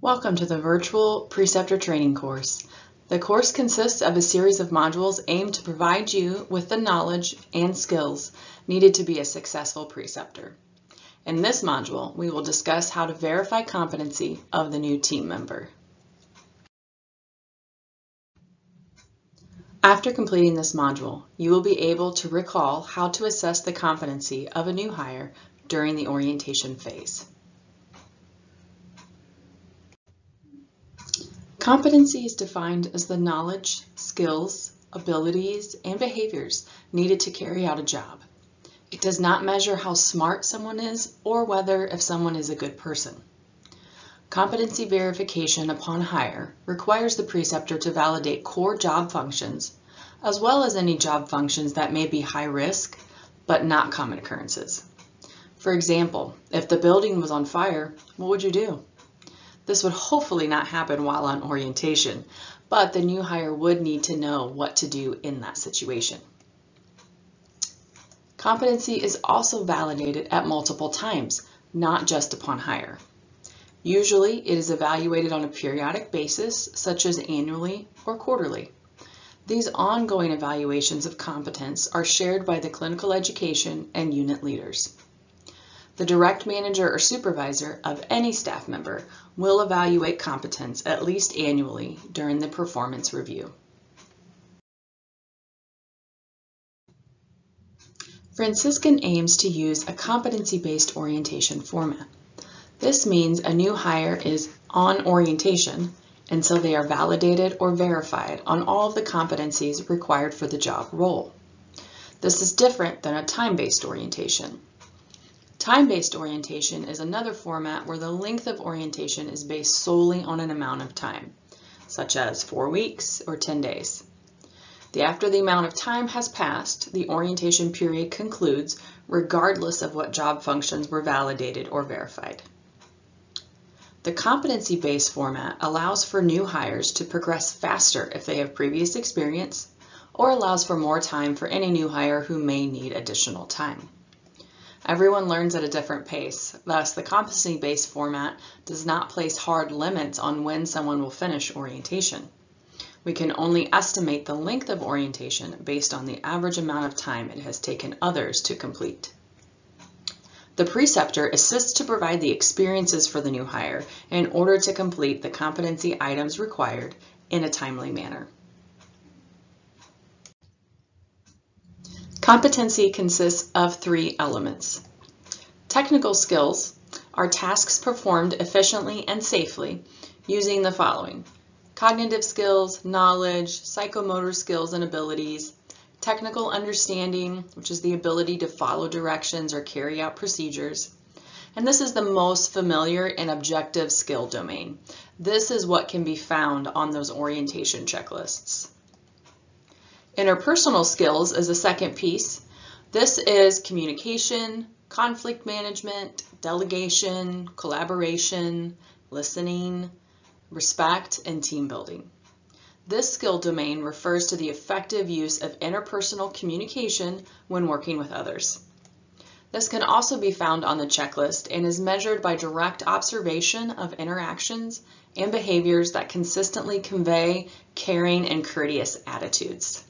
Welcome to the virtual preceptor training course. The course consists of a series of modules aimed to provide you with the knowledge and skills needed to be a successful preceptor. In this module, we will discuss how to verify competency of the new team member. After completing this module, you will be able to recall how to assess the competency of a new hire during the orientation phase. Competency is defined as the knowledge, skills, abilities, and behaviors needed to carry out a job. It does not measure how smart someone is or whether if someone is a good person. Competency verification upon hire requires the preceptor to validate core job functions as well as any job functions that may be high risk but not common occurrences. For example, if the building was on fire, what would you do? This would hopefully not happen while on orientation, but the new hire would need to know what to do in that situation. Competency is also validated at multiple times, not just upon hire. Usually it is evaluated on a periodic basis, such as annually or quarterly. These ongoing evaluations of competence are shared by the clinical education and unit leaders. The direct manager or supervisor of any staff member will evaluate competence at least annually during the performance review. Franciscan aims to use a competency-based orientation format. This means a new hire is on orientation until they are validated or verified on all of the competencies required for the job role. This is different than a time-based orientation. Time-based orientation is another format where the length of orientation is based solely on an amount of time, such as four weeks or 10 days. The after the amount of time has passed, the orientation period concludes regardless of what job functions were validated or verified. The competency-based format allows for new hires to progress faster if they have previous experience or allows for more time for any new hire who may need additional time. Everyone learns at a different pace, thus the competency-based format does not place hard limits on when someone will finish orientation. We can only estimate the length of orientation based on the average amount of time it has taken others to complete. The preceptor assists to provide the experiences for the new hire in order to complete the competency items required in a timely manner. Competency consists of three elements. Technical skills are tasks performed efficiently and safely using the following. Cognitive skills, knowledge, psychomotor skills and abilities, technical understanding, which is the ability to follow directions or carry out procedures. And this is the most familiar and objective skill domain. This is what can be found on those orientation checklists. Interpersonal skills is a second piece. This is communication, conflict management, delegation, collaboration, listening, respect, and team building. This skill domain refers to the effective use of interpersonal communication when working with others. This can also be found on the checklist and is measured by direct observation of interactions and behaviors that consistently convey caring and courteous attitudes.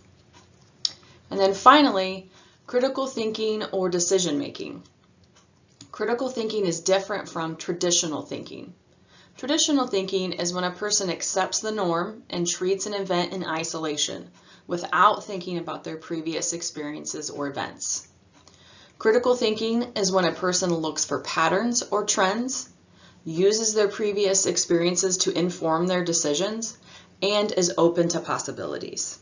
And then finally, critical thinking or decision making. Critical thinking is different from traditional thinking. Traditional thinking is when a person accepts the norm and treats an event in isolation without thinking about their previous experiences or events. Critical thinking is when a person looks for patterns or trends, uses their previous experiences to inform their decisions, and is open to possibilities.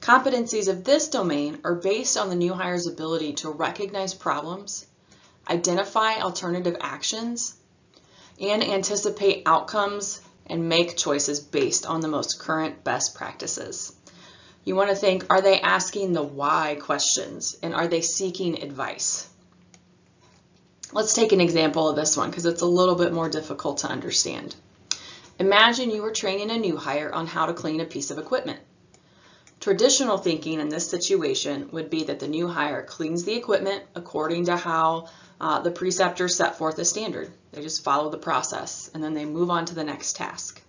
Competencies of this domain are based on the new hire's ability to recognize problems, identify alternative actions, and anticipate outcomes and make choices based on the most current best practices. You want to think, are they asking the why questions and are they seeking advice? Let's take an example of this one because it's a little bit more difficult to understand. Imagine you were training a new hire on how to clean a piece of equipment. Traditional thinking in this situation would be that the new hire cleans the equipment according to how Uh, the preceptor set forth a standard. They just follow the process and then they move on to the next task.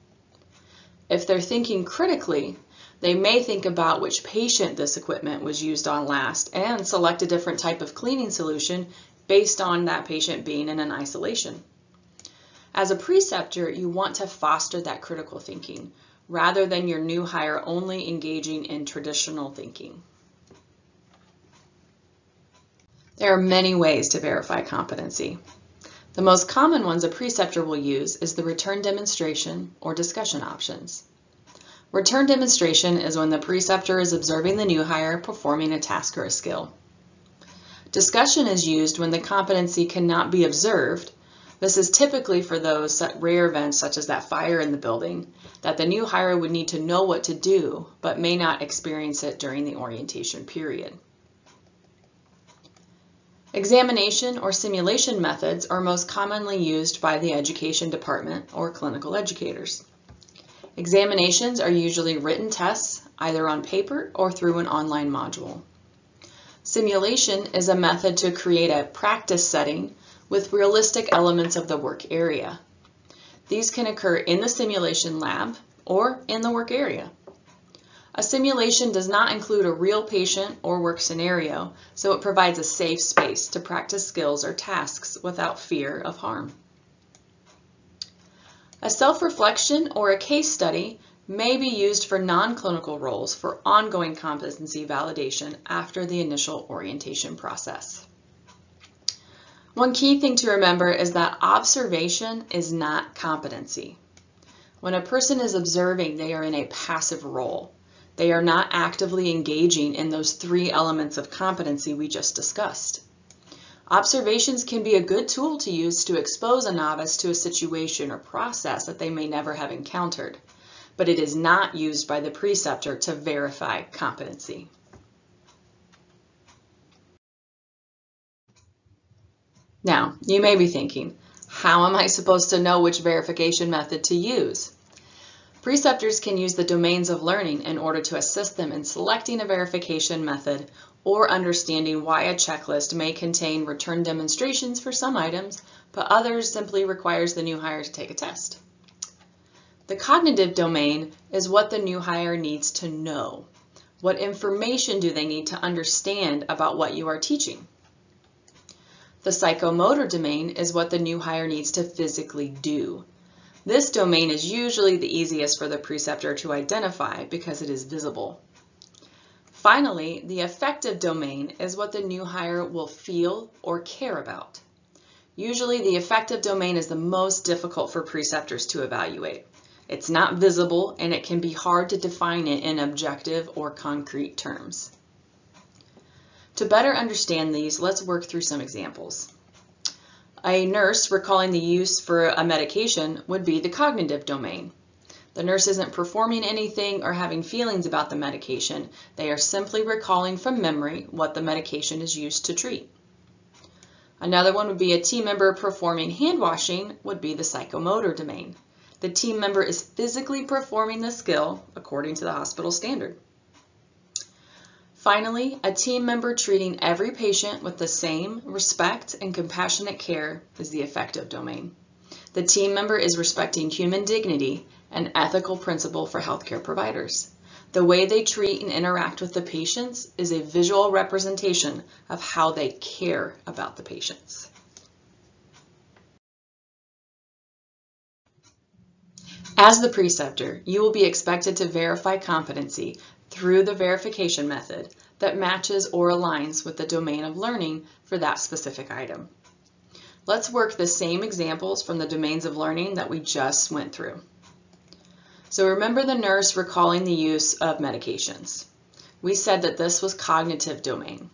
If they're thinking critically, they may think about which patient this equipment was used on last and select a different type of cleaning solution based on that patient being in an isolation. As a preceptor, you want to foster that critical thinking rather than your new hire only engaging in traditional thinking. There are many ways to verify competency. The most common ones a preceptor will use is the return demonstration or discussion options. Return demonstration is when the preceptor is observing the new hire performing a task or a skill. Discussion is used when the competency cannot be observed. This is typically for those rare events such as that fire in the building that the new hire would need to know what to do but may not experience it during the orientation period. Examination or simulation methods are most commonly used by the education department or clinical educators. Examinations are usually written tests, either on paper or through an online module. Simulation is a method to create a practice setting with realistic elements of the work area. These can occur in the simulation lab or in the work area. A simulation does not include a real patient or work scenario, so it provides a safe space to practice skills or tasks without fear of harm. A self-reflection or a case study may be used for non-clinical roles for ongoing competency validation after the initial orientation process. One key thing to remember is that observation is not competency. When a person is observing, they are in a passive role. They are not actively engaging in those three elements of competency we just discussed. Observations can be a good tool to use to expose a novice to a situation or process that they may never have encountered but it is not used by the preceptor to verify competency. Now, you may be thinking, how am I supposed to know which verification method to use? Preceptors can use the domains of learning in order to assist them in selecting a verification method or understanding why a checklist may contain return demonstrations for some items, but others simply requires the new hire to take a test. The cognitive domain is what the new hire needs to know. What information do they need to understand about what you are teaching? The psychomotor domain is what the new hire needs to physically do. This domain is usually the easiest for the preceptor to identify because it is visible. Finally, the affective domain is what the new hire will feel or care about. Usually the affective domain is the most difficult for preceptors to evaluate. It's not visible and it can be hard to define it in objective or concrete terms. To better understand these, let's work through some examples. A nurse recalling the use for a medication would be the cognitive domain. The nurse isn't performing anything or having feelings about the medication. They are simply recalling from memory what the medication is used to treat. Another one would be a team member performing hand washing would be the psychomotor domain the team member is physically performing the skill according to the hospital standard. Finally, a team member treating every patient with the same respect and compassionate care is the affective domain. The team member is respecting human dignity, an ethical principle for healthcare providers. The way they treat and interact with the patients is a visual representation of how they care about the patients. As the preceptor, you will be expected to verify competency through the verification method that matches or aligns with the domain of learning for that specific item. Let's work the same examples from the domains of learning that we just went through. So remember the nurse recalling the use of medications. We said that this was cognitive domain.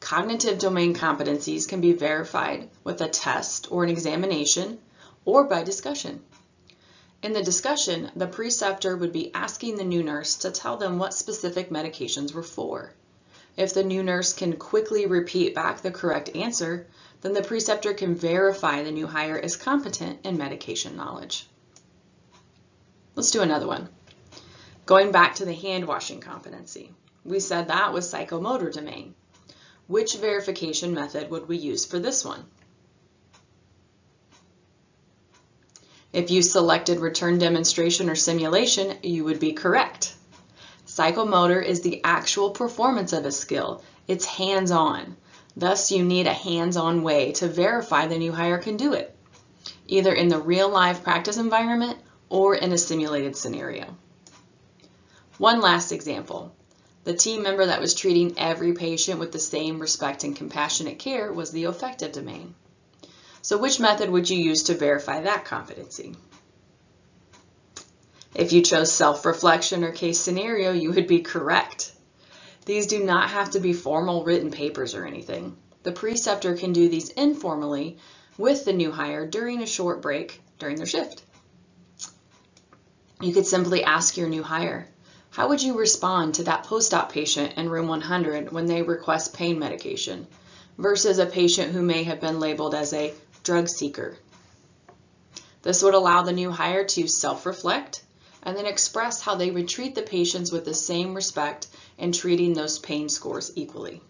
Cognitive domain competencies can be verified with a test or an examination or by discussion. In the discussion, the preceptor would be asking the new nurse to tell them what specific medications were for. If the new nurse can quickly repeat back the correct answer, then the preceptor can verify the new hire is competent in medication knowledge. Let's do another one. Going back to the hand washing competency. We said that was psychomotor domain. which verification method would we use for this one? If you selected return demonstration or simulation, you would be correct. Psychomotor is the actual performance of a skill. It's hands-on. Thus, you need a hands-on way to verify the new hire can do it, either in the real-life practice environment or in a simulated scenario. One last example. The team member that was treating every patient with the same respect and compassionate care was the affective domain. So which method would you use to verify that competency? If you chose self-reflection or case scenario, you would be correct. These do not have to be formal written papers or anything. The preceptor can do these informally with the new hire during a short break during their shift. You could simply ask your new hire, how would you respond to that post-op patient in room 100 when they request pain medication versus a patient who may have been labeled as a drug seeker. This would allow the new hire to self-reflect and then express how they would treat the patients with the same respect and treating those pain scores equally.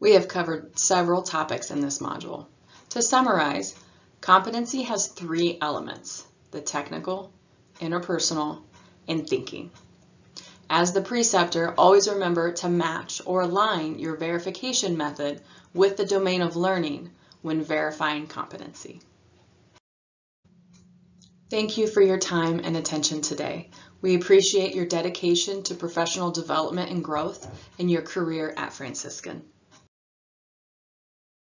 We have covered several topics in this module. To summarize, competency has three elements, the technical, interpersonal, and thinking. As the preceptor, always remember to match or align your verification method with the domain of learning when verifying competency. Thank you for your time and attention today. We appreciate your dedication to professional development and growth in your career at Franciscan.